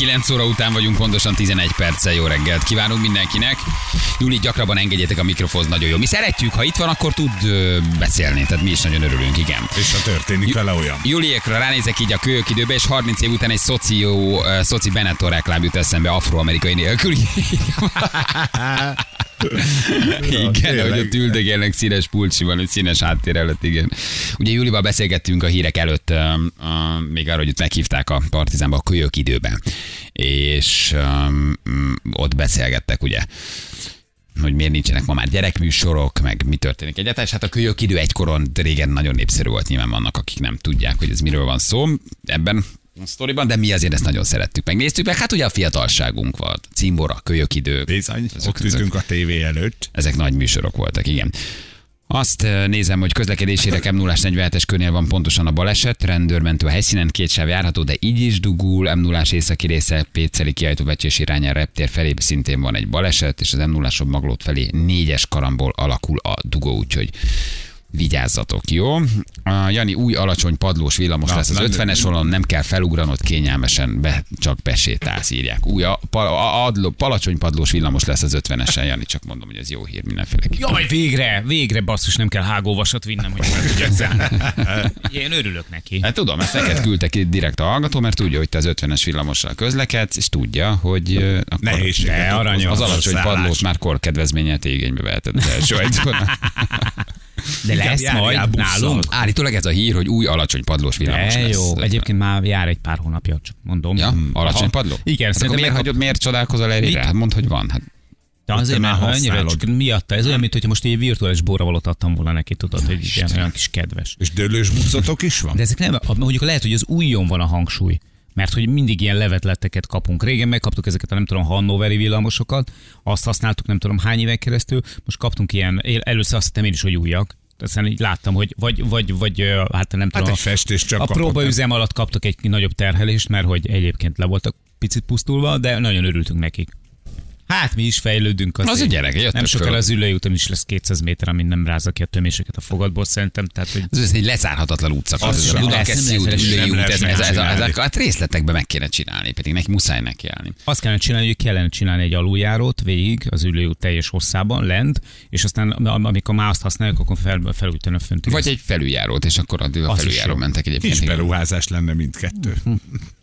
9 óra után vagyunk, pontosan 11 perccel jó reggelt. Kívánunk mindenkinek. Júli, gyakrabban engedjétek a mikrofonhoz, nagyon jó. Mi szeretjük, ha itt van, akkor tud ö, beszélni, tehát mi is nagyon örülünk, igen. És ha történik vele olyan. Juliékra ránézek így a kölyök időbe, és 30 év után egy szoció, uh, szoci Benetton reklám jut eszembe afroamerikai nélkül. igen, tényleg. hogy ott üldögélnek színes pulcsiban, egy színes háttér előtt, igen. Ugye Julival beszélgettünk a hírek előtt, uh, uh, még arra, hogy ott meghívták a Partizánba a kölyök időben, és um, ott beszélgettek, ugye hogy miért nincsenek ma már gyerekműsorok, meg mi történik egyáltalán, és hát a kölyök idő egykoron régen nagyon népszerű volt, nyilván vannak, akik nem tudják, hogy ez miről van szó ebben a sztoriban, de mi azért ezt nagyon szerettük, megnéztük, meg hát ugye a fiatalságunk volt, cimbora, kölyök idő. Bizony, Ezek- ott ültünk a tévé előtt. Ezek nagy műsorok voltak, igen. Azt eh, nézem, hogy közlekedésére m 0 47-es körnél van pontosan a baleset, rendőrmentő a helyszínen, két sáv járható, de így is dugul, m 0 északi része, Péceli kiállító vecsés irányára reptér felé szintén van egy baleset, és az m 0 maglót felé négyes karambol alakul a dugó, úgyhogy vigyázzatok, jó? A Jani új alacsony padlós villamos Na, lesz az na, 50-es volon, nem kell felugranod kényelmesen, be, csak besétálsz, írják. Új, a, pa, a, adló, palacsony padlós villamos lesz az 50-esen, Jani, csak mondom, hogy ez jó hír mindenféleképpen. Jaj, végre, végre basszus, nem kell hágóvasat vinnem, hogy fel tudjak zárni. Én örülök neki. Hát tudom, ezt neked küldte ki direkt a hallgató, mert tudja, hogy te az 50-es villamossal közlekedsz, és tudja, hogy akkor Nehézséget aranyos. az a alacsony szállás. padlót már korkedvezményet igénybe veheted az első. De lesz majd busszal. nálunk. Állítólag ez a hír, hogy új alacsony padlós villamos lesz. jó, egyébként már jár egy pár hónapja, csak mondom. Ja, Mm. alacsony padló? Igen, hát akkor szerintem miért, hagyod, miért csodálkozol erre? Hát mondd, hogy van. Hát De azért, már ha annyira csak miatta, ez olyan, mint hogy most egy virtuális borravalót adtam volna neki, tudod, hogy ilyen olyan kis kedves. És dőlős bucotok is van? De ezek nem, mondjuk lehet, hogy az újon van a hangsúly. Mert hogy mindig ilyen levetletteket kapunk. Régen megkaptuk ezeket a nem tudom, hannoveri villamosokat, azt használtuk nem tudom hány éven keresztül, most kaptunk ilyen, el- először azt hittem én is, hogy újak. Aztán így láttam, hogy vagy, vagy, vagy hát nem Hát tudom. egy festés csak a próbaüzem alatt kaptak egy nagyobb terhelést, mert hogy egyébként le voltak picit pusztulva, de nagyon örültünk nekik. Hát mi is fejlődünk azért. Az a gyerek, jöttök Nem sokára föl. az ülői úton is lesz 200 méter, amin nem rázza ki a töméseket a fogadból szerintem. Tehát, hogy ez egy lezárhatatlan útszakasz. Az Ez a sem Dunakeszi lesz, út, Ülői út, ez, ez, ez, ez, hát részletekben meg kéne csinálni, pedig neki muszáj neki állni. Azt kellene csinálni, hogy kellene csinálni egy aluljárót végig az ülőút teljes hosszában, lent, és aztán am- amikor már azt használjuk, akkor fel, felújítani a fönt. Vagy egy felüljárót, és akkor a Az felüljáró mentek egyébként. Kis beruházás lenne mindkettő.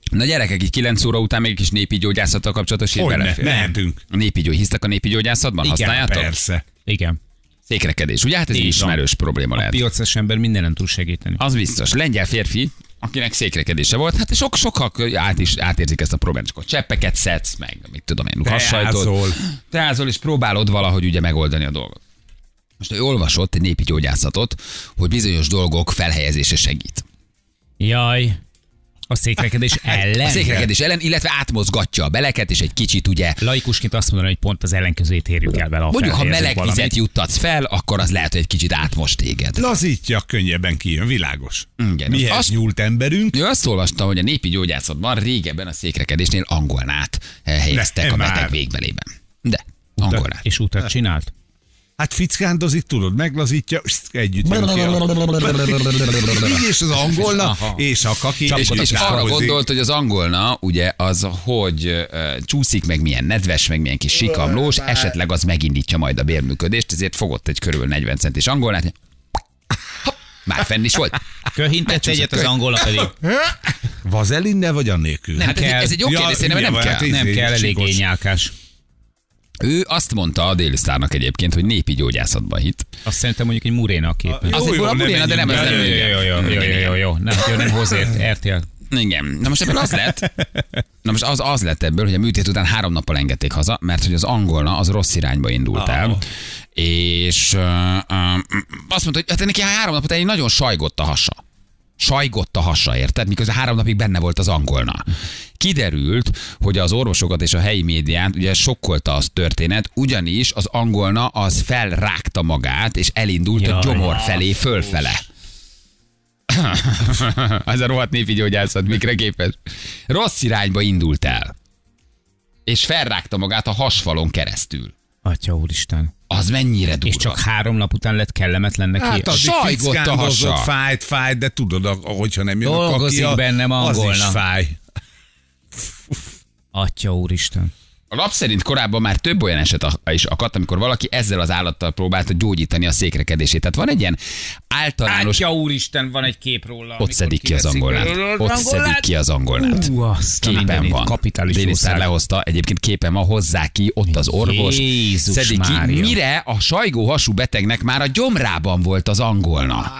Na gyerekek, így 9 óra után még egy kis népi gyógyászattal kapcsolatos hír belefér. mehetünk. A népi gyógy, hisztek a népi gyógyászatban? Igen, Használjátok? Persze. Igen. Székrekedés, ugye? Hát ez egy Így van. ismerős probléma A lehet. piaces ember mindenen tud segíteni. Az biztos. Lengyel férfi, akinek székrekedése volt, hát sok, sokak át is átérzik ezt a problémát, csak a cseppeket szedsz, meg mit tudom én. Teázol. Teázol, és próbálod valahogy ugye megoldani a dolgot. Most ő olvasott egy népi gyógyászatot, hogy bizonyos dolgok felhelyezése segít. Jaj, a székrekedés ellen. A székrekedés ellen, illetve átmozgatja a beleket, és egy kicsit ugye Laikusként azt mondani, hogy pont az ellenkezőjét érjük el vele. Mondjuk, ha meleg valamit. vizet juttatsz fel, akkor az lehet, hogy egy kicsit átmost téged. Lazítja, könnyebben kijön, világos. Igen. Mihez Azt- nyúlt emberünk? Ő azt olvastam, hogy a népi gyógyászatban régebben a székrekedésnél angolnát eh, helyeztek Ne, a beteg már. végbelében. De, angolnát. És utat csinált? Hát fickándozik, tudod, meglazítja, együtt jön ki a... Így és az angolna, Aha. és a kaki, És, és arra távozik. gondolt, hogy az angolna, ugye, az, hogy uh, csúszik, meg milyen nedves, meg milyen kis sikamlós, esetleg az megindítja majd a bérműködést, ezért fogott egy körül 40 centis angolnát, már fenn is volt. Köhintett egyet, az angola pedig Vazelinnel vagy annélkül? Nem Hát ez, kell. ez egy jó Ja, kérdés, igen, nem kell. így- nem kell, eléggé sikos. nyálkás. Ő azt mondta a délisztárnak egyébként, hogy népi gyógyászatban hit. Azt szerintem mondjuk egy muréna a kép. Jó, Az egy jó, a ne Muréna, de nem ez nem. Jó, jó, jó, jó, jó, jó, jó. Nem, jó, nem hozért, RTL. Igen. Na most ebből az lett, na most az, az lett ebből, hogy a műtét után három nappal engedték haza, mert hogy az angolna az rossz irányba indult el. És uh, uh, azt mondta, hogy hát neki három nap után így nagyon sajgott a hasa. Sajgott a hasa, érted? Miközben három napig benne volt az angolna. Kiderült, hogy az orvosokat és a helyi médiát ugye sokkolta az történet, ugyanis az angolna az felrágta magát, és elindult a Jaj. gyomor felé, fölfele. Ez a rohadt népi gyógyászat, mikre képes. Rossz irányba indult el. És felrágta magát a hasfalon keresztül. Atya úristen. Az mennyire durva. És csak három nap után lett kellemetlen neki. Hát addig sajgott a hasa. fájt, fájt, de tudod, a- hogyha nem jön Dolgozik a kakia, bennem az is angolna. fáj. Atya úristen. A lap szerint korábban már több olyan eset is akadt, amikor valaki ezzel az állattal próbálta gyógyítani a székrekedését. Tehát van egy ilyen általános... Atya úristen, van egy kép róla. Ott szedik ki az angolnát. Ott szedik ki az angolnát. Ú, Képen van. Kapitális Dénisztár lehozta, egyébként képen van, hozzá ki, ott az orvos. Jézus szedik ki, mire a sajgó hasú betegnek már a gyomrában volt az angolna.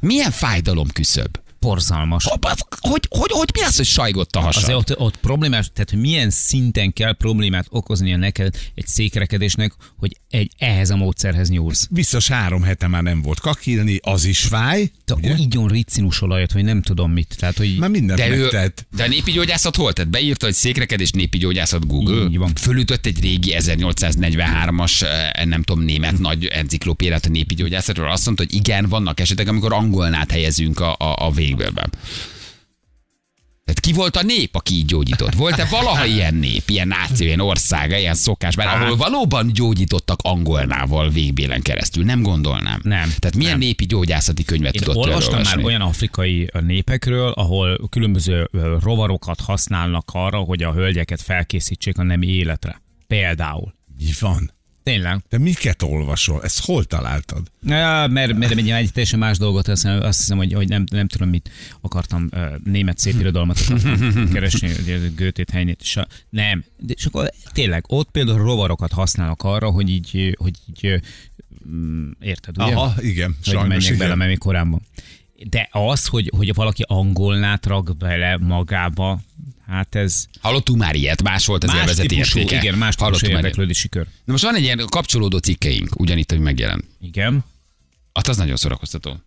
Milyen fájdalom küszöb? Borzalmas. Hogy, hogy, hogy mi az, hogy sajgott a hasad? Azért ott, ott problémás, tehát hogy milyen szinten kell problémát okoznia neked egy székrekedésnek, hogy egy ehhez a módszerhez nyúlsz. Biztos három hete már nem volt kakilni, az is fáj. Te ugye? igyon ricinus olajat, vagy nem tudom mit. Tehát, hogy Már mindent De, ő, megtett. de a népi gyógyászat hol? Tehát beírta, hogy székrekedés népi gyógyászat Google. Így van. Fölütött egy régi 1843-as, eh, nem tudom, német nagy enciklopédiát a népi gyógyászatról. Azt mondta, hogy igen, vannak esetek, amikor angolnát helyezünk a, a, a végbélben. Tehát ki volt a nép, aki így gyógyított? Volt-e valaha ilyen nép, ilyen náció, ilyen ország, ilyen szokás, Hát- ahol valóban gyógyítottak angolnával végbélen keresztül? Nem gondolnám. Nem, Tehát milyen nem. népi gyógyászati könyvet Én tudott olvastam már olyan afrikai népekről, ahol különböző rovarokat használnak arra, hogy a hölgyeket felkészítsék a nemi életre. Például. Mi van? Tényleg. Te miket olvasol? Ezt hol találtad? Ja, mert, mert egy, egy teljesen más dolgot teszem, azt hiszem, hogy, hogy nem, nem tudom, mit akartam német szép irodalmat akartam keresni, hogy Götét, Heinet, és a, nem. De, és akkor tényleg ott például rovarokat használnak arra, hogy így, hogy így mm, érted, ugye? Aha, igen, hogy sajnos menjek igen. bele, mert még korábban. De az, hogy, hogy valaki angolnát rak bele magába, hát ez Hallottunk már ilyet, más volt az más élvezeti típusú, értéke. igen, más típusú érdeklődési kör. Na most van egy ilyen kapcsolódó cikkeink, ugyanitt, hogy megjelent. Igen. Hát az nagyon szórakoztató.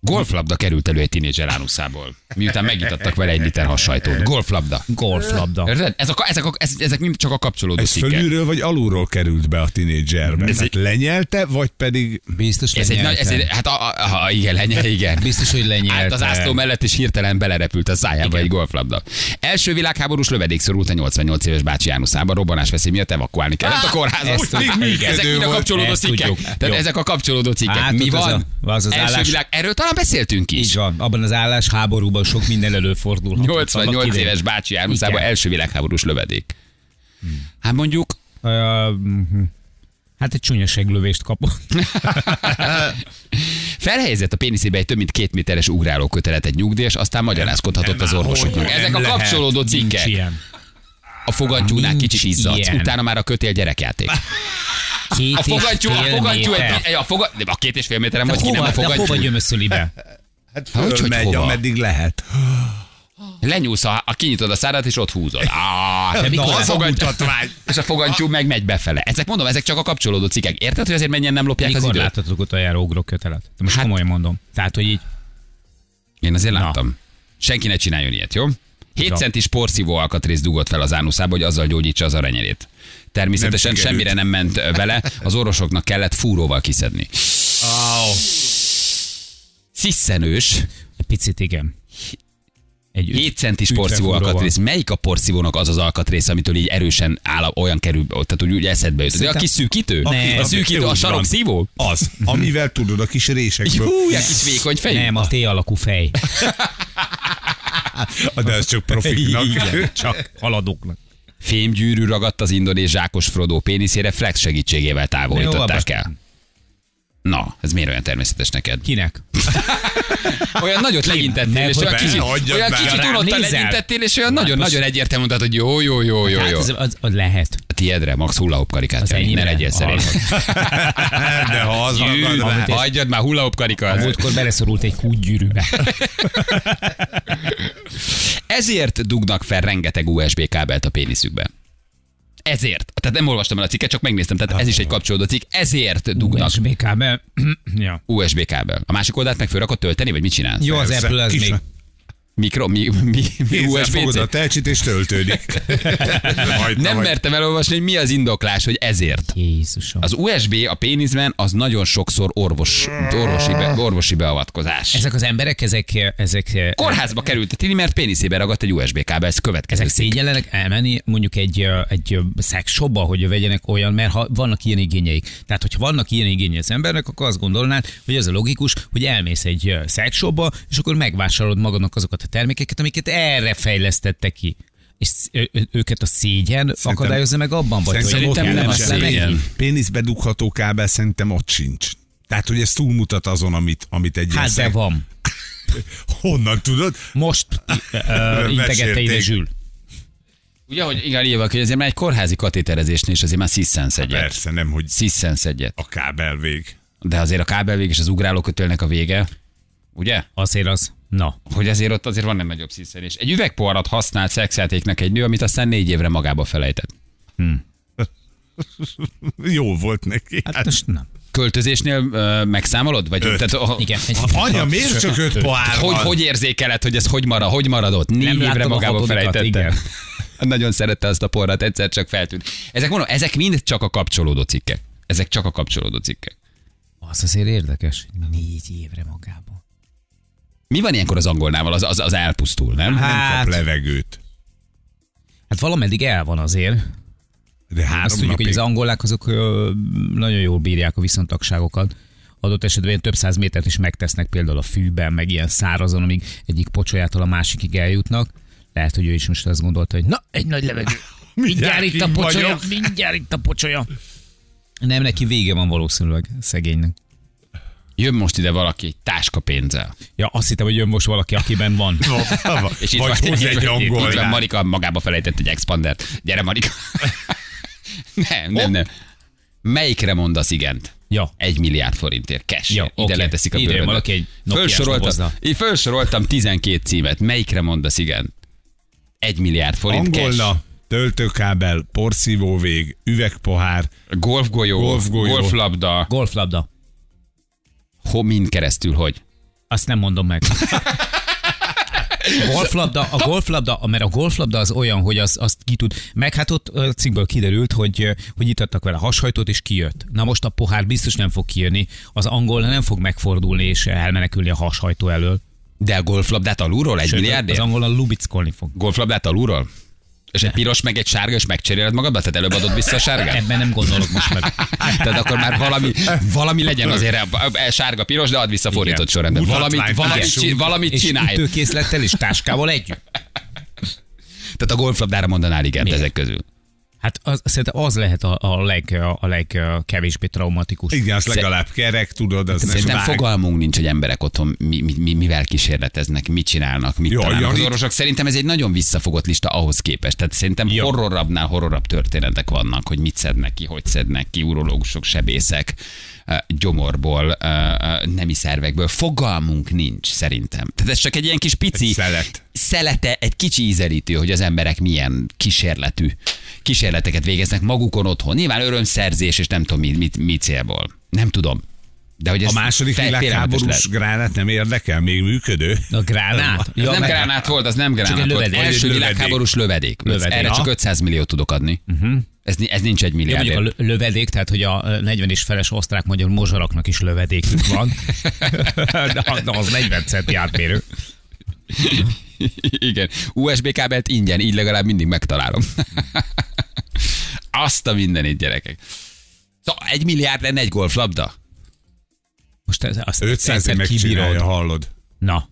Golflabda került elő egy tinédzser ánuszából, miután megitattak vele egy liter hassajtót. Golflabda. Golflabda. Érted? Ez a, ezek, a, ez, ezek mind csak a kapcsolódó Ez cikkek. fölülről vagy alulról került be a tinédzserbe? Ez egy- lenyelte, vagy pedig Biztos Ez egy nagy, ez egy, hát a, a, a, igen, lenye, igen. Biztos, hogy lenyelte. Állt az ászló mellett, és hirtelen belerepült a szájába Igen. egy golflabda. Első világháborús lövedék szorult a 88 éves bácsi Jánoszába, robbanás veszély miatt evakuálni kellett a kórházat. ezt tudjuk. még Ezek mind a kapcsolódó cikkek. Tehát ezek a kapcsolódó cikkek. Hát, Mi az van? a- az az Első világ... Erről talán beszéltünk is. Így van, abban az állás háborúban sok minden előfordulhat. 88 Annak idején. éves bácsi Jánoszába Igen. első világháborús lövedék. Hát mondjuk mhm. Hát egy csúnya seglövést kapott. Felhelyezett a péniszébe egy több mint két méteres ugráló kötelet egy nyugdíjas, aztán magyarázkodhatott az orvosoknak. Ezek a kapcsolódó cikkek. A fogantyúnál kicsit ilyen. utána már a kötél gyerekjáték. Két A fogantyú, a méter. egy, a, foga, a két és fél méteren De vagy ki, nem a de hova gyömöszöli be? Hát hogy fölmegy, hova? ameddig lehet. Lenyúlsz, a, a kinyitod a szádat, és ott húzod. Ah, De mikor a ez a mutatvány? és a fogantyú meg megy befele. Ezek mondom, ezek csak a kapcsolódó cikkek. Érted, hogy azért mennyien nem lopják az Mikor időt? láttatok utoljára ugró kötelet? De most Hát- komolyan mondom. Tehát, hogy így Én azért Na. láttam. Senki ne csináljon ilyet, jó? 7 Jó. centis porszívó alkatrész dugott fel az ánuszába, hogy azzal gyógyítsa az aranyerét. Természetesen Nem semmire nem ment vele, az orvosoknak kellett fúróval kiszedni. Au. Sziszenős, picit igen. Egy 7 centis porszívó alkatrész. Melyik a porszívónak az az alkatrész, amitől így erősen áll, olyan kerül, tehát úgy, úgy eszedbe jut? De a kis szűkítő? Nem. A szűkítő, a sarokszívó? Az, amivel tudod a kis résekből. Hú, ilyen kis vékony fejű. Nem, a T alakú fej. De ez csak profiknak. Igen, csak haladóknak. Fémgyűrű ragadt az indonéz zsákos Frodo péniszére, Flex segítségével távolították el. Na, ez miért olyan természetes neked? Kinek? Olyan nagyot legyintettél, Nem, és olyan kicsit, olyan kicsit unottan legyintettél, és olyan Hát nagyon-nagyon egyértelmű mondtad, hogy jó, jó, jó, jó, Hát jó. az, az, az lehet. A tiédre, max hullahop karikát, Az ne legyél szerény. De ha az rá. hagyjad már hullahop A karikát. múltkor beleszorult egy kútgyűrűbe. Ezért dugnak fel rengeteg USB kábelt a péniszükbe. Ezért. Tehát nem olvastam el a cikket, csak megnéztem, tehát ez is egy kapcsolódó cikk. Ezért dugnak USB kábel. ja. USB kábel. A másik oldalt meg fölrakod tölteni, vagy mit csinálsz? Jó, az Apple az még Mikro, mi, mi, mi Kézzel fogod a telcsit és töltődik. Majd, Nem majd- mertem elolvasni, hogy mi az indoklás, hogy ezért. Jézusom. Az USB a péniszben az nagyon sokszor orvos, orvosi, be, orvosi beavatkozás. Ezek az emberek, ezek, ezek, Kórházba került a Tini, mert péniszébe ragadt egy USB kábel, ez következő. ezek szégyellenek elmenni mondjuk egy, ö, egy ö, szexshopba, hogy vegyenek olyan, mert ha vannak ilyen igényeik. Tehát, hogyha vannak ilyen igényei az embernek, akkor azt gondolnád, hogy az a logikus, hogy elmész egy szexshopba, és akkor megvásárolod magadnak azokat a termékeket, amiket erre fejlesztettek ki. És őket a szégyen akadályozza meg abban, vagy Szerintem hogy nem nem a szégyen. neki? Péniszbe dugható kábel szerintem ott sincs. Tehát, hogy ez túlmutat azon, amit, amit egy Hát de van. Honnan tudod? Most ö, integette ide. Zsül. Ugye, hogy igen, írva, hogy azért már egy kórházi katéterezésnél is azért már sziszensz egyet. Persze, nem, hogy Sziszensz egyet. a kábel vég. De azért a kábelvég és az ugrálókötélnek a vége, ugye? Azért az, na. Hogy azért ott azért van egy nagyobb sziszenés. Egy üvegpoharat használt szexjátéknak egy nő, amit aztán négy évre magába felejtett. Jó volt neki. Hát most nem. Költözésnél ö, megszámolod? Vagy, Öt. tehát, oh, Igen. Egy, Anya, miért csak öt pohár hogy, hogy érzékeled, hogy ez hogy marad, hogy maradott? Négy Nem évre magába felejtette. Nagyon szerette azt a porrat, egyszer csak feltűnt. Ezek mondom, ezek mind csak a kapcsolódó cikkek. Ezek csak a kapcsolódó cikkek. Az azért érdekes. Négy évre magába. Mi van ilyenkor az angolnával? Az, az, az elpusztul, nem? Nem Hát- kap levegőt. Hát valameddig el van azért. De három Azt tudjuk, napig. hogy az angolák azok ö, nagyon jól bírják a viszontagságokat. Adott esetben ilyen több száz métert is megtesznek például a fűben, meg ilyen szárazon, amíg egyik pocsolyától a másikig eljutnak. Lehet, hogy ő is most azt gondolta, hogy na, egy nagy levegő. Mindjárt itt a pocsolya, vagyok. mindjárt itt a pocsolya. Nem, neki vége van valószínűleg szegénynek. Jön most ide valaki egy táska pénzzel. Ja, azt hittem, hogy jön most valaki, akiben van. És itt Vagy van, egy itt van angol. Marika magába felejtett egy expandert. Gyere, Marika. nem, nem, nem. Melyikre mondasz igent? Ja. Egy milliárd forintért cash. Ja, Ide oké. leteszik a bőrödbe. valaki egy Felsoroltam, így felsoroltam 12 címet. Melyikre mondasz igen? Egy milliárd forint cash. Angolna, töltőkábel, porszívóvég, üvegpohár, Golfgolyó, Golfgolyó. golflabda, Golflabda. Ho, mind keresztül, hogy? Azt nem mondom meg. A golflabda, a golflabda, mert a golflabda az olyan, hogy az, azt ki tud. Meg hát ott a cikkből kiderült, hogy, hogy itt adtak vele hashajtót, és kijött. Na most a pohár biztos nem fog kijönni. Az angol nem fog megfordulni és elmenekülni a hashajtó elől. De a golflabdát alulról? Egy Sőt, az milliárdért? angol lubickolni fog. Golflabdát alulról? És egy piros, meg egy sárga, és megcseréled magadba? Tehát előbb adod vissza a sárgát? Ebben nem gondolok most meg. Tehát akkor már valami, valami legyen azért a- a- sárga, piros, de add vissza fordított sorrendben. Valamit, valamit, valamit És csinálj. ütőkészlettel és táskával együtt. Tehát a golflabdára mondanál igen ezek közül. Hát az, szerintem az lehet a, a, leg, a legkevésbé traumatikus. igen, az legalább kerek, tudod, az nem Szerintem vág. fogalmunk nincs, hogy emberek otthon mi, mi, mi, mivel kísérleteznek, mit csinálnak, mit Jaj, találnak. Az orvosok szerintem ez egy nagyon visszafogott lista ahhoz képest. Tehát szerintem Ja. horrorabbnál horrorabb történetek vannak, hogy mit szednek ki, hogy szednek ki, urológusok, sebészek, gyomorból, nemi szervekből. Fogalmunk nincs szerintem. Tehát ez csak egy ilyen kis pici Egy szelet. szelete, egy kicsi ízelítő, hogy az emberek milyen kísérletű kísérleteket végeznek magukon otthon. Nyilván örömszerzés, és nem tudom mi, mi, mi célból. Nem tudom. De hogy A második világháborús gránát nem érdekel? Még működő? A gránát? Ez nem gránát volt, az nem gránát volt. lövedék. Első Lövedék. világháborús lövedék. Lövedék. Erre Ja. csak 500 milliót tudok adni. Uh-huh. Ez, ez nincs egy milliárd. mondjuk a lö- lövedék, tehát hogy a 40 és feles osztrák-magyar mozsaraknak is lövedékük van. de, az- de az 40 centi átmérő. Igen. USB kábelt ingyen, így legalább mindig megtalálom. Azt a mindenit, gyerekek. Szóval egy milliárd lenne egy golflabda? Most ez, azt 500 egyszer megcsinálja, kibírod. hallod? Na.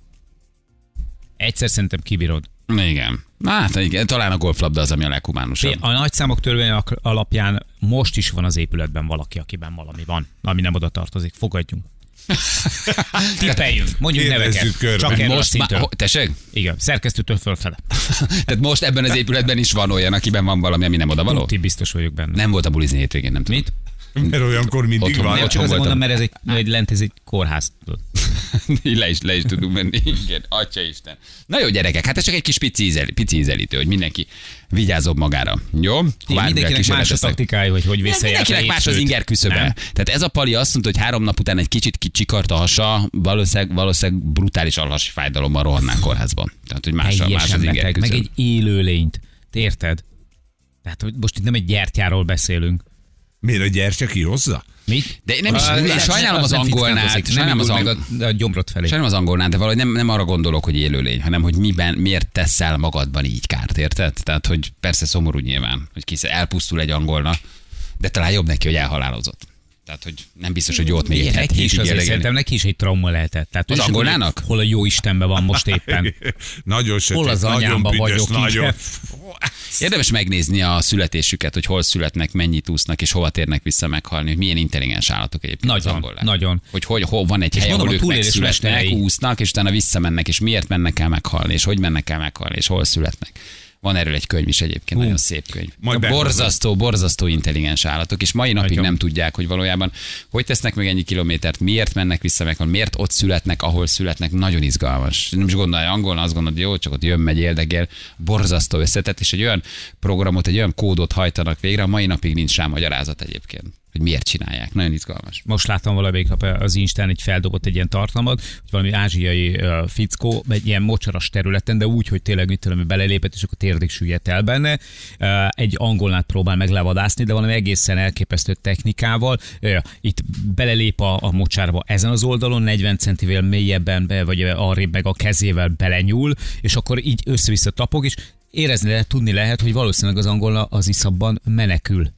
Egyszer szerintem kibírod. Igen. Na, Hát igen, talán a golflabda az, ami a leghumánusabb. A nagyszámok törvény alapján most is van az épületben valaki, akiben valami van, ami nem oda tartozik. Fogadjunk. Tippeljünk, mondjuk neveket. körbe. Csak erről a Most szintől. ho- tessék? Igen, szerkesztőtől fölfele. Tehát most ebben az épületben is van olyan, akiben van valami, ami nem oda való? Tuti biztos vagyok benne. Nem volt a bulizni hétvégén, nem tudom. Mit? Mert olyankor mindig Otthon van. Nem, csak voltam. mondom, mert ez egy, egy lent ez egy kórház. le is, le is tudunk menni. Igen, atya Isten. Na jó, gyerekek, hát ez csak egy kis pici, ízel, pici ízelítő, hogy mindenki vigyázzon magára. Jó? Bármivel Mindenkinek más a taktikája, hogy hogy visszajárt Mindenkinek más az inger küszöbe. Nem. Tehát ez a pali azt mondta, hogy három nap után egy kicsit kicsikart a hasa, valószínűleg, valószínűleg brutális alhasi fájdalommal rohannánk kórházban. Tehát, hogy más, a- más az inger meg egy élőlényt. Te érted? Tehát, hogy most itt nem egy gyertyáról beszélünk. Miért a gyertya kihozza? Mi? De én nem is, Ah, én sajnálom az angolnál, fickántozik, sajnálom az angol, a, a gyomrot felé. Sajnálom az angolnál, de valahogy nem, nem arra gondolok, hogy élőlény, hanem hogy miben, miért teszel magadban így kárt, érted? Tehát, hogy persze szomorú nyilván, hogy kis elpusztul egy angolna, de talán jobb neki, hogy elhalálozott. Tehát, hogy nem biztos, hogy jót még egy Igen, neki is azért szerintem neki is egy trauma lehetett. Tehát Az tudja, Hol a jó Istenben van most éppen. Nagyon sötét, Hol az nagyon anyámba büdös, vagyok, nagyon... Érdemes megnézni a születésüket, hogy hol születnek, mennyit úsznak, és hova térnek vissza meghalni, hogy milyen intelligens állatok egyébként az Nagyon, angolák. nagyon. Hogy, hogy hol van egy hely, mondom, ahol a ők megszületnek, mesterei. úsznak, és utána visszamennek, és miért mennek el meghalni, és hogy mennek el meghalni, és hol születnek. Van erről egy könyv is egyébként, nagyon szép könyv. Majd A borzasztó, borzasztó intelligens állatok, és mai napig Nagyon. nem tudják, hogy valójában hogy tesznek meg ennyi kilométert, miért mennek vissza meghalni, miért ott születnek, ahol születnek, nagyon izgalmas. Nem is gondolja angolna, azt gondolod, jó, csak ott jön, megy, érdekel, borzasztó összetett, és egy olyan programot, egy olyan kódot hajtanak végre, a mai napig nincs rá magyarázat egyébként, hogy miért csinálják. Nagyon izgalmas. Most láttam valamelyik nap az Instán, egy feldobott egy ilyen tartalmat, hogy valami ázsiai uh, fickó egy ilyen mocsaras területen, de úgy, hogy tényleg mit tudom, belelépett, és akkor térdig süllyedt el benne. Uh, egy angolnát próbál meg levadászni, de valami egészen elképesztő technikával. Uh, itt belelép a, a mocsárba ezen az oldalon, 40 centivel mélyebben, be, vagy arrébb meg a kezével belenyúl, és akkor így össze-vissza tapog, és érezni lehet, tudni lehet, hogy valószínűleg az angolna az iszabban menekül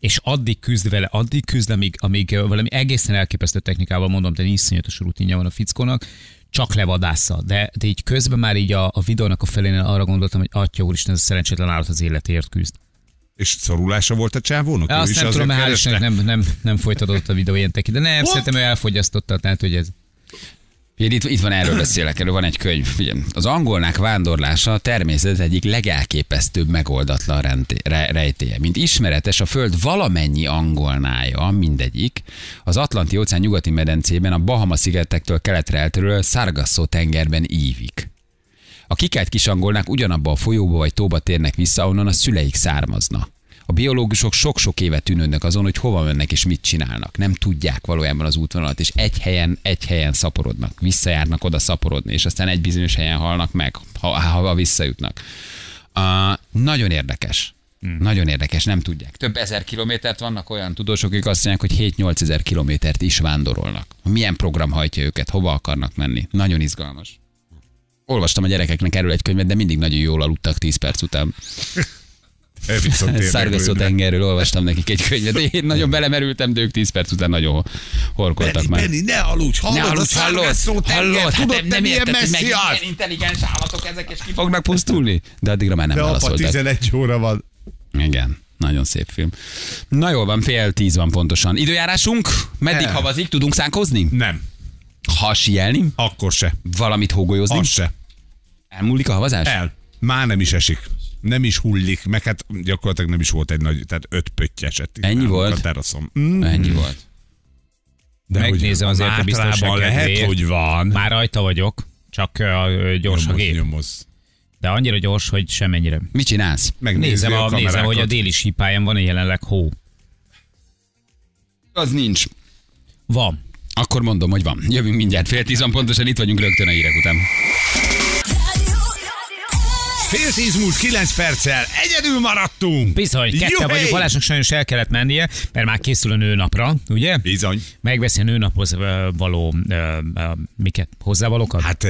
és addig küzd vele, addig küzd, amíg, amíg valami egészen elképesztő technikával, mondom, de iszonyatos rutinja van a fickónak, csak levadásza. De, de így közben már így a, a videónak a felénél arra gondoltam, hogy atya úristen, ez a szerencsétlen állat az életért küzd. És szorulása volt a csávónak? Azt nem tudom, hál' nem, nem, nem folytatódott a videó ilyen teki, de nem, szerintem ő elfogyasztotta, tehát hogy ez. Én itt, itt van erről beszélek, erről van egy könyv. Figyelj, az angolnák vándorlása a természet egyik legelképesztőbb megoldatlan renté- re- rejtéje. Mint ismeretes, a Föld valamennyi angolnája, mindegyik, az Atlanti óceán nyugati medencében a Bahama szigetektől keletre elterülő Sargasso tengerben ívik. A kikelt kis angolnák ugyanabba a folyóba vagy tóba térnek vissza, onnan a szüleik származna. A biológusok sok-sok éve tűnődnek azon, hogy hova mennek és mit csinálnak. Nem tudják valójában az útvonalat, és egy helyen, egy helyen szaporodnak. Visszajárnak oda szaporodni, és aztán egy bizonyos helyen halnak meg, ha, ha visszajutnak. Uh, nagyon érdekes. Hmm. Nagyon érdekes, nem tudják. Több ezer kilométert vannak olyan tudósok, akik azt mondják, hogy 7-8 ezer kilométert is vándorolnak. Milyen program hajtja őket, hova akarnak menni. Nagyon izgalmas. Olvastam a gyerekeknek erről egy könyvet, de mindig nagyon jól aludtak 10 perc után. Szárgaszó érdeklődnek. tengerről olvastam nekik egy könyvet, de én nagyon belemerültem, de ők 10 perc után nagyon horkoltak Benni, már. Benni, ne aludj, hallod, Ne a aludj, hallod, szárgászó tenger, hallod, hát tudod, nem, nem milyen érted, meg messzi az? milyen intelligens állatok ezek, és ki fognak pusztulni? De addigra már nem De válaszoltak. 11 óra van. Igen, nagyon szép film. Na jól van, fél tíz van pontosan. Időjárásunk? Meddig El. havazik? Tudunk szánkozni? Nem, Ha sielni? akkor se. Valamit hógolyozni? Az se. Elmúlik a havazás? El. Már nem is esik. Nem is hullik, meg hát gyakorlatilag nem is volt egy nagy, tehát öt pötty esett. Ennyi volt? A teraszon. Mm. Ennyi volt. De Megnézem hogy azért a biztonság lehet, kedvéért. hogy van. Már rajta vagyok, csak uh, gyors a gép. nyomoz. De annyira gyors, hogy semennyire. Mit csinálsz? Megnézi Nézem, a, nézem, kamerákat. hogy a déli sípályán van jelenleg hó. Az nincs. Van. Akkor mondom, hogy van. Jövünk mindjárt. Fél tíz van pontosan, itt vagyunk rögtön a hírek után. Fél tíz múlt kilenc perccel, egyedül maradtunk. Bizony, ketten Juhé! vagyunk, Balázsnak sajnos el kellett mennie, mert már készül a nőnapra, ugye? Bizony. Megveszi a nőnaphoz való, miket, hozzávalókat? Hát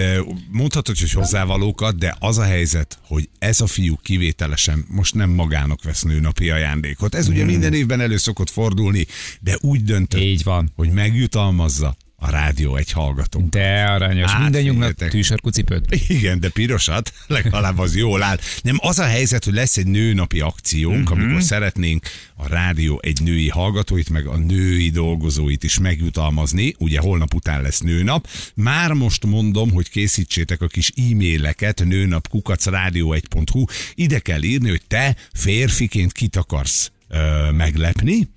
mondhatod, hogy hozzávalókat, de az a helyzet, hogy ez a fiú kivételesen most nem magának vesz nőnapi ajándékot. Ez ugye minden évben elő szokott fordulni, de úgy döntött, Így van. hogy megjutalmazza a rádió egy hallgató. De aranyos, Hát, mindannyiunknak tűsarkú cipőt. Igen, de pirosat, legalább az jól áll. Nem, az a helyzet, hogy lesz egy nőnapi akciónk, Mhm. uh-huh. amikor szeretnénk a rádió egy női hallgatóit, meg a női dolgozóit is megjutalmazni. Ugye holnap után lesz nőnap. Már most mondom, hogy készítsétek a kis e-maileket nőnapkukacradio1.hu. Ide kell írni, hogy te férfiként kit akarsz ö, meglepni,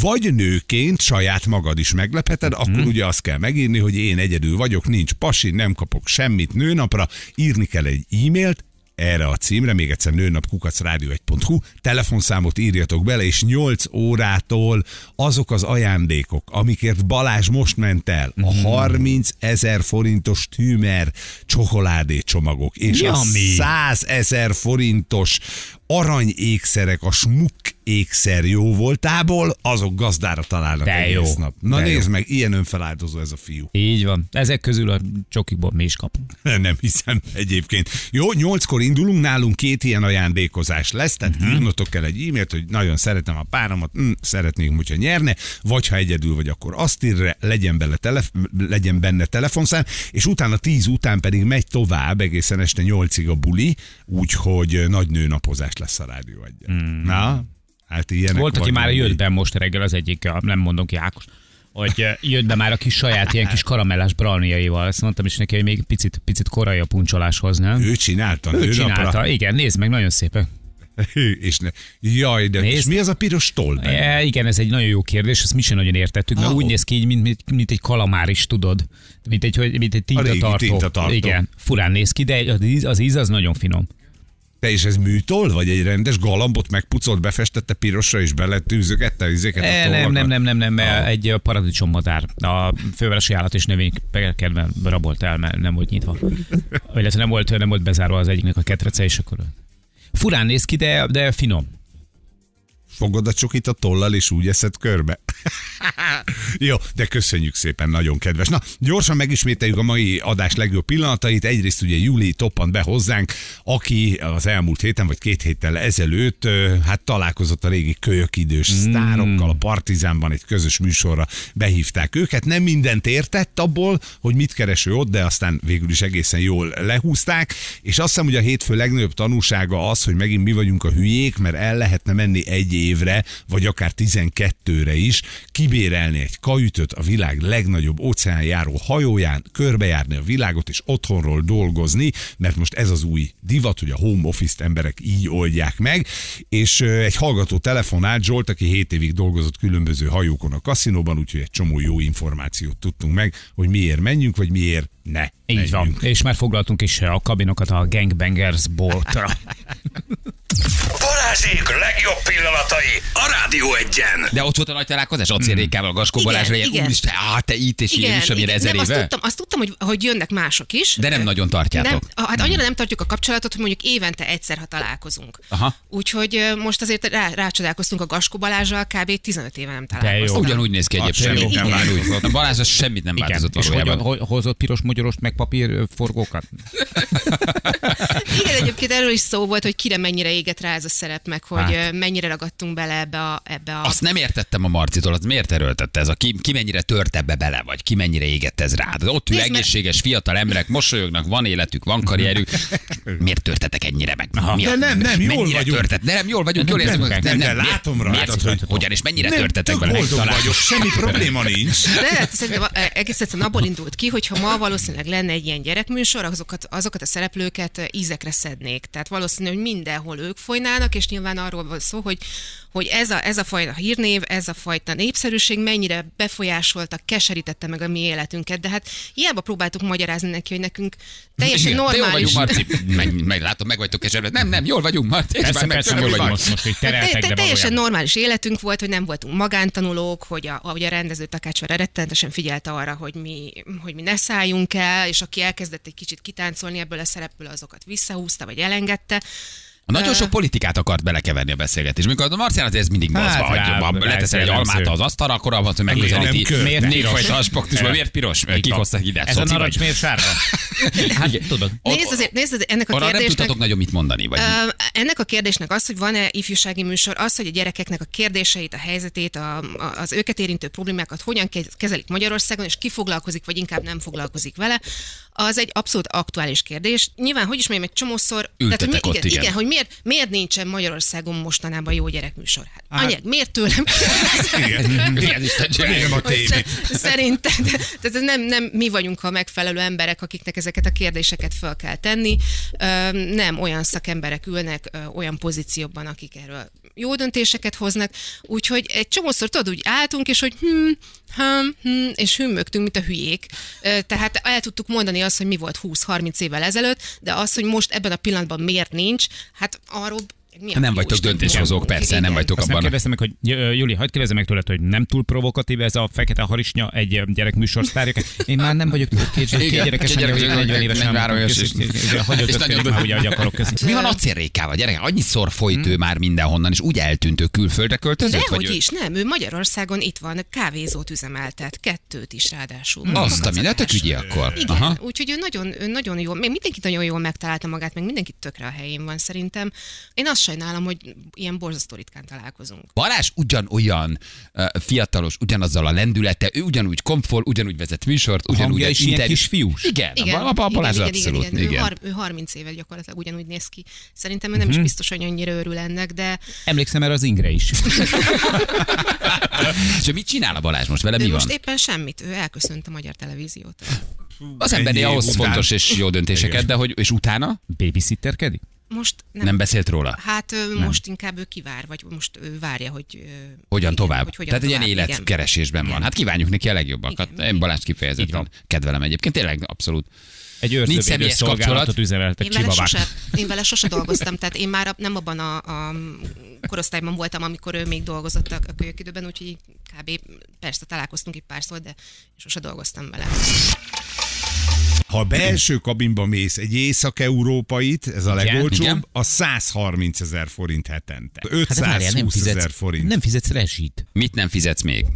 vagy nőként saját magad is meglepheted, Mhm. akkor ugye azt kell megírni, hogy én egyedül vagyok, nincs pasi, nem kapok semmit nőnapra, írni kell egy e-mailt, erre a címre, még egyszer nőnapkukacradio1.hu, telefonszámot írjatok bele, és 8 órától azok az ajándékok, amikért Balázs most ment el, a Mhm. 30 ezer forintos tűmer csokoládé csomagok, és a Yummy. 100 ezer forintos aranyékszerek a smuk ékszer jó voltából, azok gazdára találnak De egész jó. nap. Na De nézd jó. meg, ilyen önfeláldozó ez a fiú. Így van. Ezek közül a csokikból mi is kapunk. Nem hiszem egyébként. Jó, nyolckor indulunk, nálunk két ilyen ajándékozás lesz, tehát uh-huh. írnotok kell egy e-mailt, hogy nagyon szeretem a páromat, mm, szeretnénk, hogyha nyerne, vagy ha egyedül vagy, akkor azt ír, legyen, bele telef- legyen benne telefonszám, és utána tíz után pedig megy tovább, egészen este nyolcig a buli, úgyhogy nagy nőnapozás lesz a rádió egyen. Mm. Na, hát ilyenek Volt, aki már jött be most reggel az egyik, nem mondom ki Ákos, hogy eh, jött be már a kis saját ilyen kis karamellás browniaival. Ezt mondtam is neki, hogy még picit, picit korai a puncsoláshoz, nem? Ő csinálta Ő csinálta, igen, nézd meg, nagyon szépen. és ne, jaj, de és mi az a piros toll? E, igen, ez egy nagyon jó kérdés, ezt mi sem nagyon értettük, mert Ah, úgy néz ki, így, mint, mint, mint egy kalamár is, tudod? Mint egy, mint egy tintatartó. tintatartó. Igen, furán néz ki, de az íz az nagyon finom. Te is ez műtól, vagy egy rendes galambot megpucolt, befestette pirosra, és beletűzögette izéket a E, nem, nem, nem, nem, nem, Ah. egy paradicsommadár. A fővárosi állat és növénykedven rabolt el, mert nem volt nyitva. Illetve nem volt, nem volt bezárva az egyiknek a ketrece, és akkor furán néz ki, de, de finom. Fogod a csokit a tollal, és úgy eszed körbe. Jó, de köszönjük szépen, nagyon kedves. Na, gyorsan megismételjük a mai adás legjobb pillanatait. Egyrészt ugye Júli toppant be hozzánk, aki az elmúlt héten, vagy két héttel ezelőtt, hát találkozott a régi kölyök idős mm. sztárokkal, a Partizánban egy közös műsorra behívták őket. Nem mindent értett abból, hogy mit keres ő ott, de aztán végül is egészen jól lehúzták, és azt hiszem, hogy a hétfő legnagyobb tanúsága az, hogy megint mi vagyunk a hülyék, mert el lehetne menni egy évre, vagy akár 12-re is, kibérelni egy kajütöt a világ legnagyobb óceánjáró hajóján, körbejárni a világot és otthonról dolgozni, mert most ez az új divat, hogy a home office-t emberek így oldják meg, és egy hallgató telefonált Zsolt, aki 7 évig dolgozott különböző hajókon a kaszinóban, úgyhogy egy csomó jó információt tudtunk meg, hogy miért menjünk, vagy miért ne Így van. menjünk. És már foglaltunk is a kabinokat a Gangbangers boltra. Balázsék legjobb pillanatai a Rádió egyen. De ott volt a nagy találkozás, acélékával, Gaskó Igen, Balázsra, ilyen, igen. úristen, á, te itt és ilyen is, amire ezer nem, azt éve. tudtam, azt tudtam hogy, hogy jönnek mások is. De nem nagyon tartjátok. Nem, hát annyira nem tartjuk a kapcsolatot, hogy mondjuk évente egyszer, ha találkozunk. Aha. Úgyhogy most azért rá, rácsodálkoztunk a Gaskó Balázsral, kb. 15 éve nem találkoztunk. Ugyanúgy néz ki egyébként. nem változott. A Balázs az semmit nem Igen. változott És hogy, valójában. hogy hozott piros magyorost, meg papír forgókat? Igen, egyébként erről is szó volt, hogy kire mennyire éget rá ez a szerep, meg hogy Hát. hát. mennyire ragadtunk bele ebbe a... Ebbe a... Azt nem értettem a Marcitól, az miért erőltette ez a ki, ki mennyire tört ebbe bele, vagy ki mennyire égett ez rád. Ott ül egészséges fiatal emberek, mosolyognak, van életük, van karrierük. Miért törtetek ennyire meg? Mi a- De nem, nem, jól vagyunk. Törtet? De nem, jól vagyunk, jól érzem. nem, Nem, nem, látom rajtad, miért, hogy- hogyan és mennyire Nem, törtetek boldog Talán- vagyok, semmi probléma nincs. De hát szerintem eh, egész egyszerűen abból indult ki, hogyha ma valószínűleg lenne egy ilyen gyerekműsor, azokat, azokat a szereplőket eh, ízekre szednék. Tehát valószínű, hogy mindenhol ők folynának, és nyilván arról van szó, hogy, hogy ez, a, ez a fajta hírnév, ez a fajta népszerűség mennyire befolyásolta, keserítette meg a mi életünket. De hát hiába próbáltuk magyarázni neki, hogy nekünk teljesen Igen, De jól normális. vagyunk, Marci. Meg, meg látom, meg vagytok keserve. Nem, nem, jól vagyunk, Marci. Persze, meg persze, jól vagy. vagy most, most, hogy Hát te, tereltek, te, de teljesen valójában. normális életünk volt, hogy nem voltunk magántanulók, hogy a, ahogy a rendező Takácsver rettenetesen figyelte arra, hogy mi, hogy mi ne szálljunk el, és aki elkezdett egy kicsit kitáncolni ebből a szerepből, azokat visszahúzta, vagy elengedte. Nagyon sok politikát akart belekeverni a beszélgetésbe. Mikor a Marcián azért ez mindig Hát bazva hagyja. Ha leteszel egy almát az asztalra, akkor abban, hogy megközelíti. Miért piros? Aspektusban. Miért piros? Kik hoztak ide? Ez a narancs miért sárga? Hát tudod. Nézd azért, nézd azért ennek a Arra nem kérdésnek... tudtatok nagyon mit mondani. Vagy ennek a kérdésnek az, hogy van-e ifjúsági műsor, az, hogy a gyerekeknek a kérdéseit, a helyzetét, a, a, az őket érintő problémákat hogyan ke- kezelik Magyarországon, és ki foglalkozik, vagy inkább nem foglalkozik vele, az egy abszolút aktuális kérdés. Nyilván, hogy is mondjam, egy csomószor... Ültetek mi, ott, igen, igen. igen, hogy miért, miért nincsen Magyarországon mostanában jó gyerekműsor? Hát, anyag, miért tőlem? Igen. Igen, Isten a Hogy tévét. sze- Szerintem, tehát nem, nem mi vagyunk a megfelelő emberek, akiknek ezeket a kérdéseket fel kell tenni. Nem olyan szakemberek ülnek olyan pozíciókban, akik erről jó döntéseket hoznak, úgyhogy egy csomószor tudod, úgy álltunk, és hogy hm, hm, hm, és hümmögtünk, mint a hülyék. Tehát el tudtuk mondani azt, hogy mi volt 20-30 évvel ezelőtt, de az, hogy most ebben a pillanatban miért nincs, hát arról mi a Nem vagytok döntéshozók, persze, nem vagytok Azt nem abban. kérdeztem meg, hogy Juli, hagyd kérdezzem meg tőled, hogy nem túl provokatív ez a fekete harisnya egy gyerek műsorsztárja. Én már nem vagyok két, két gyerekes, két anyja, gyerekes, 40 éves, 43 éves, és- hagyott és ötködik nagyon- már, ugye, hogy akarok. Mi van acélrékával, gyerek? Annyiszor folyt ő már mindenhonnan, és úgy eltűnt ő külföldre költözött? Dehogy is, nem, ő Magyarországon itt van, kávézót üzemeltet, kettőt is ráadásul. Azt a mindent, ügyi akkor. Igen, úgyhogy ő nagyon, nagyon jó, még mindenki nagyon jól megtalálta magát, meg mindenki tökre a helyén van szerintem. Én azt sajnálom, hogy ilyen borzasztó ritkán találkozunk. Balázs ugyanolyan uh, fiatalos, ugyanazzal a lendülete, ő ugyanúgy komfol, ugyanúgy vezet műsort, ugyanúgy egy is ilyen interjú- kisfiús? Igen, Igen, a, a, a Balázs igen, abszolút. igen, igen, igen. Ő, har, ő 30 éve gyakorlatilag ugyanúgy néz ki. Szerintem ő nem Mhm. is biztos, hogy annyira örül ennek, de Emlékszem erre az Ingre is. És mit csinál a Balázs most? Vele mi most van? éppen semmit. Ő elköszönt a magyar televíziót. Az emberné Ennyi ahhoz után. fontos és jó döntéseket, de hogy, és utána Babysitterkedik? Most nem, nem beszélt róla? Hát ő most inkább ő kivár, vagy most ő várja, hogy... ö, Hogyan igen, tovább? Hogy hogyan Tehát egy ilyen tovább, igen. életkeresésben van. Hát kívánjuk neki a legjobbakat. Igen. Én Balázs kifejezetten kedvelem egyébként, tényleg abszolút. Egy Nincs személyes szolgálatot kapcsolat. üzemeltek Én vele, sose, én vele sose dolgoztam, tehát én már nem abban a, a korosztályban voltam, amikor ő még dolgozott a, kölyök időben, úgyhogy kb. persze találkoztunk egy párszor, de sose dolgoztam vele. Ha a belső kabinba mész egy észak-európait, ez a Igen, legolcsóbb, igen. a 130 ezer forint hetente. Hát de várjál, nem 520 ezer fizetsz, forint. nem fizetsz rezsit. Mit nem fizetsz még?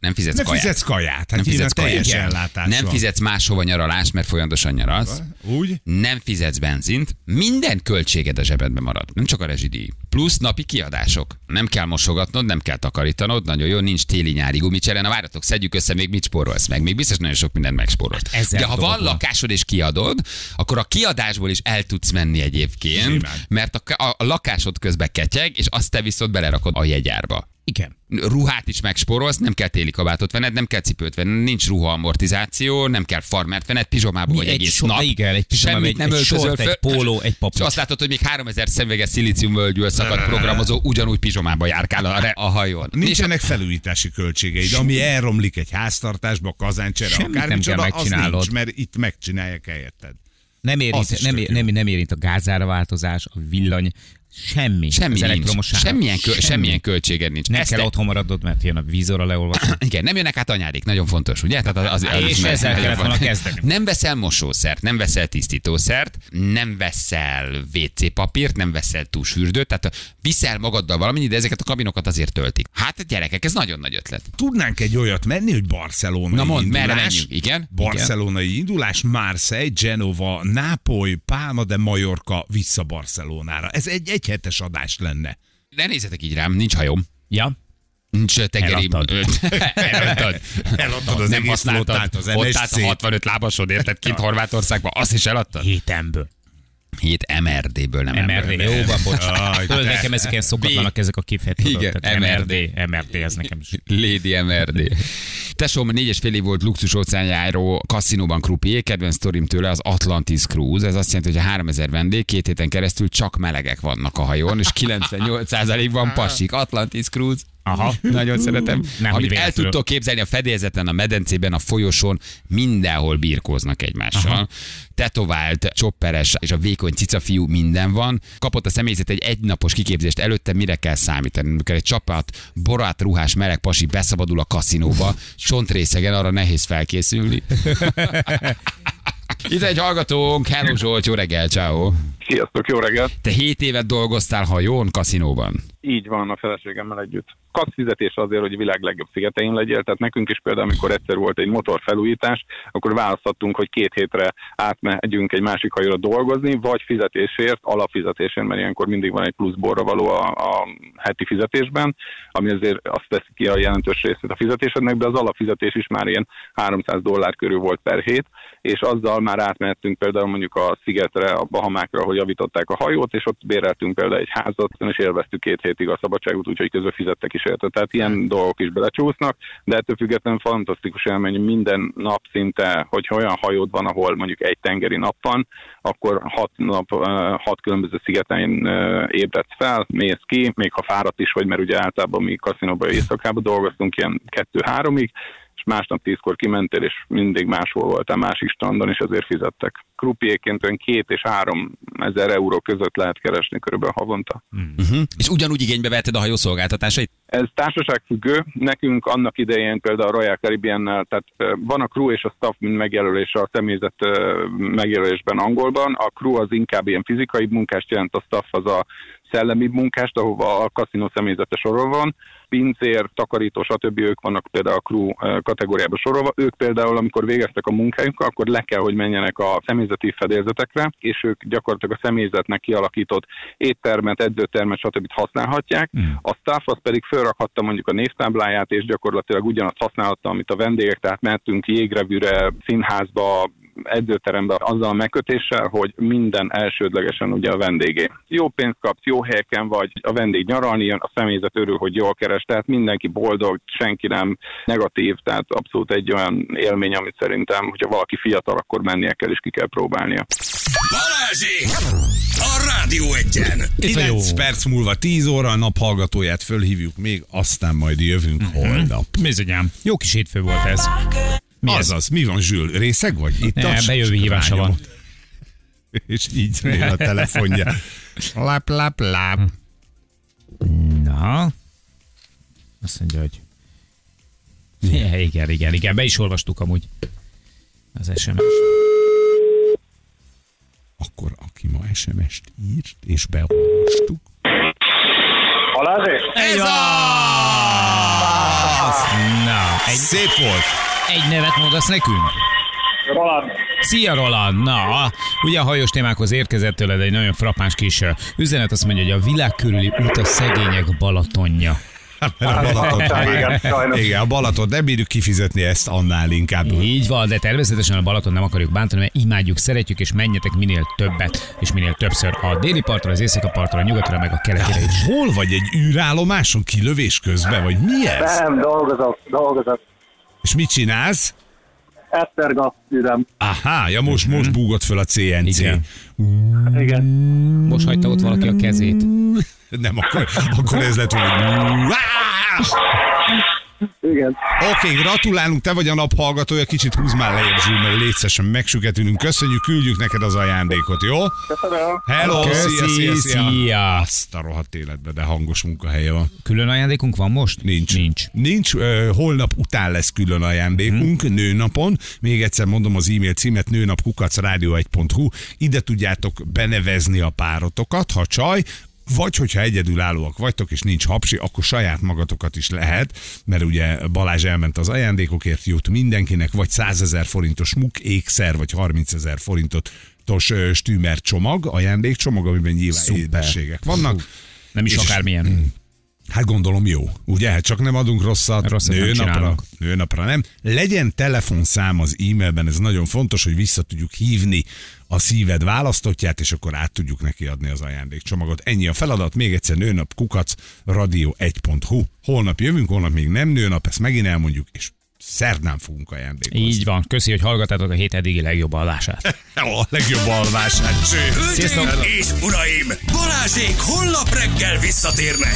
Nem fizetsz Ne kaját. fizetsz kaját, hát nem fizetsz kaját. ellátás Nem van. fizetsz máshova nyaralást, mert folyamatosan nyaralsz. Úgy? Nem fizetsz benzint, minden költséged a zsebedben marad, nem csak a rezsidíj. Plusz napi kiadások. Nem kell mosogatnod, nem kell takarítanod, nagyon jó, nincs téli-nyári gumicsere. Na várjatok, szedjük össze, még mit spórolsz meg. Még biztos nagyon sok mindent megspórolsz. Hát De ha van. lakásod és kiadod, akkor a kiadásból is el tudsz menni egyébként, Simán. mert a, a, a lakásod közben ketyeg, és azt te viszont belerakod a jegyárba Igen. ruhát is megspórolsz, nem kell téli kabátot venned, nem kell cipőt venned, nincs ruha amortizáció, nem kell farmert venned, pizsomába vagy egy egész so- nap. igen, egy pizsamában, Semmit egy- nem egy sort, egy póló, egy papucs. És azt látod, hogy még 3000 szemüveges szilíciumvölgyül szakadt programozó ugyanúgy pizsomába járkál a, re- a hajón. Nincsenek felújítási költségeid. Ami elromlik egy háztartásba, kazáncsere, Semmit nem akármicsoda, az megcsinálod. nincs, mert itt megcsinálják helyetted. Nem érint, nem, nem, nem érint a gázára változás, a villany, semmi. Semmi az nincs. elektromos. Semmilyen, kö, Semmi. semmilyen költséged nincs. Nem Ezt kell te- otthon maradnod, mert jön a vízóra leolvasni. Igen, nem jönnek át anyádik, nagyon fontos, ugye? Tehát az, az, az És ezzel kellett volna kezdeni. Nem veszel mosószert, nem veszel tisztítószert, nem veszel WC papírt, nem veszel túlsfürdőt, tehát viszel magaddal valamit, de ezeket a kabinokat azért töltik. Hát gyerekek, ez nagyon nagy ötlet. Tudnánk egy olyat menni, hogy barcelonai Na mondd, merre indulás. menjünk? Igen? Barcelonai indulás, Marseille, Genova, Nápoly, Palma de Mallorca vissza Barcelonára. Ez egy egyhetes adás lenne. Ne nézzetek így rám, nincs hajóm. Ja? Nincs tengeri... Eladtad. Eladtad. Eladtad az nem egész használtad. az Ott állt a 65 lábasod, érted? Kint Horvátországban, azt is eladtad? Hétemből. Hét MRD-ből nem MRD. ebből. Jó, van, bocs. Aj, Tudod, te. nekem ezek ilyen szokatlanak, ezek a kifejezések. Igen, MRD. MRD, ez nekem is. Lady MRD. Tesóm négy és fél év volt luxus óceánjáró kaszinóban krupié, kedvenc sztorim tőle az Atlantis Cruise. Ez azt jelenti, hogy a 3000 vendég két héten keresztül csak melegek vannak a hajón, és 98%-ban pasik. Atlantis Cruise. Aha. Nagyon szeretem. Nem, Amit el tudtok képzelni a fedélzeten, a medencében, a folyosón, mindenhol birkóznak egymással. Aha. Tetovált, csopperes és a vékony cicafiú minden van. Kapott a személyzet egy egynapos kiképzést előtte, mire kell számítani. Amikor egy csapat borát ruhás meleg pasi beszabadul a kaszinóba, csontrészegen arra nehéz felkészülni. Itt egy hallgatónk, hello Zsolt, jó reggel, ciao. Sziasztok, jó reggelt! Te 7 évet dolgoztál hajón, kaszinóban. Így van a feleségemmel együtt. Kaszfizetés azért, hogy a világ legjobb szigetein legyél, tehát nekünk is például, amikor egyszer volt egy motorfelújítás, akkor választottunk, hogy két hétre átmegyünk egy másik hajóra dolgozni, vagy fizetésért, alapfizetésért, mert ilyenkor mindig van egy plusz borra való a, a heti fizetésben, ami azért azt teszi ki a jelentős részét a fizetésednek, de az alapfizetés is már ilyen 300 dollár körül volt per hét, és azzal már átmehettünk például mondjuk a szigetre, a Bahamákra, hogy javították a hajót, és ott béreltünk például egy házat, és élveztük két hétig a szabadságot, úgyhogy közben fizettek is érte. Tehát ilyen dolgok is belecsúsznak, de ettől függetlenül fantasztikus élmény minden nap szinte, hogyha olyan hajód van, ahol mondjuk egy tengeri nap van, akkor hat nap, hat különböző szigeten ébredsz fel, mész ki, még ha fáradt is vagy, mert ugye általában mi kaszinóban éjszakában dolgoztunk ilyen kettő-háromig, és másnap tízkor kimentél, és mindig máshol voltál, másik strandon, és ezért fizettek. Krupiéként olyan két és három ezer euró között lehet keresni körülbelül havonta. Uh-huh. És ugyanúgy igénybe vetted a hajószolgáltatásait? Ez társaságfüggő. Nekünk annak idején például a Royal Caribbean-nel, tehát van a crew és a staff, mint megjelölés a személyzet megjelölésben angolban. A crew az inkább ilyen fizikai munkást jelent, a staff az a szellemi munkást, ahova a kaszinó személyzete sorol van. Pincér, takarító, stb. ők vannak például a crew ö, kategóriába sorolva. Ők például, amikor végeztek a munkájukkal, akkor le kell, hogy menjenek a személyzeti fedélzetekre, és ők gyakorlatilag a személyzetnek kialakított éttermet, edzőtermet, stb. használhatják. A staff az pedig felrakhatta mondjuk a névtábláját, és gyakorlatilag ugyanazt használhatta, amit a vendégek, tehát mentünk jégrevűre, színházba, edzőterembe azzal a megkötéssel, hogy minden elsődlegesen ugye a vendégé. Jó pénzt kapsz, jó helyeken vagy, a vendég nyaralni jön, a személyzet örül, hogy jól keres, tehát mindenki boldog, senki nem negatív, tehát abszolút egy olyan élmény, amit szerintem, hogyha valaki fiatal, akkor mennie kell és ki kell próbálnia. Balázsék! A Rádió Egyen! 9 perc múlva 10 óra a naphallgatóját fölhívjuk még, aztán majd jövünk holnap. Bizonyám. Jó kis hétfő volt ez. Mi ez? Azaz, mi van Zsül? Részeg vagy? Itt Ne, bejövő hívása van. És így a telefonja. Láp, láp, láp. Na. Azt mondja, hogy... Ja, igen, igen, igen. Be is olvastuk amúgy az SMS. Akkor aki ma SMS-t írt, és beolvastuk. Balázsék? Ez az! Na, egy, Szép volt. Egy nevet mondasz nekünk? Roland. Szia Roland! Na, ugye a hajós témákhoz érkezett tőled egy nagyon frappáns kis üzenet, azt mondja, hogy a világ körüli út a szegények Balatonja. Mert a Balaton, Igen, sajnos. igen, a Balaton, nem bírjuk kifizetni ezt annál inkább. Így van, de természetesen a Balaton nem akarjuk bántani, mert imádjuk, szeretjük, és menjetek minél többet, és minél többször a déli partra, az északi partra, a nyugatra, meg a keletire is. Hol vagy egy űrállomáson kilövés közben, vagy mi ez? Nem, dolgozok, dolgozok. És mit csinálsz? Eszterga ürem. Aha, ja most, most búgott föl a CNC. Igen. Igen. Most hagyta ott valaki a kezét. Nem, akkor, akkor ez lett volna. Igen. Oké, okay, gratulálunk, te vagy a nap hallgatója, kicsit húz már lejjebb Zsül, mert létszesen megsüketülünk. Köszönjük, küldjük neked az ajándékot, jó? Köszönöm. Hello, Köszi, szia, szia, szia. szia. Azt a rohadt életbe, de hangos munkahelye van. Külön ajándékunk van most? Nincs. Nincs. Nincs. Ö, holnap után lesz külön ajándékunk, hmm. nőnapon. Még egyszer mondom az e-mail címet, nőnapkukacradio1.hu. Ide tudjátok benevezni a párotokat, ha csaj, vagy hogyha egyedülállóak vagytok, és nincs hapsi, akkor saját magatokat is lehet, mert ugye Balázs elment az ajándékokért, jut mindenkinek, vagy 100 ezer forintos muk, ékszer, vagy 30 ezer forintot tos ö, stűmer csomag, ajándékcsomag, amiben nyilván Szuper. édességek vannak. Nem is És- akármilyen. Hát gondolom jó. Ugye, csak nem adunk rosszat, Rosszat nőnapra, nőnapra nem. Legyen telefonszám az e-mailben, ez nagyon fontos, hogy vissza tudjuk hívni a szíved választottját, és akkor át tudjuk neki adni az ajándékcsomagot. Ennyi a feladat, még egyszer nőnap kukac radio1.hu. Holnap jövünk, holnap még nem nőnap, ezt megint elmondjuk, és szerdán fogunk ajándékozni. Így van. Köszi, hogy hallgatátok a hét eddigi legjobb adását. A legjobb alvását. Cső. Hölgyeim és uraim! Balázsék holnap reggel visszatérnek!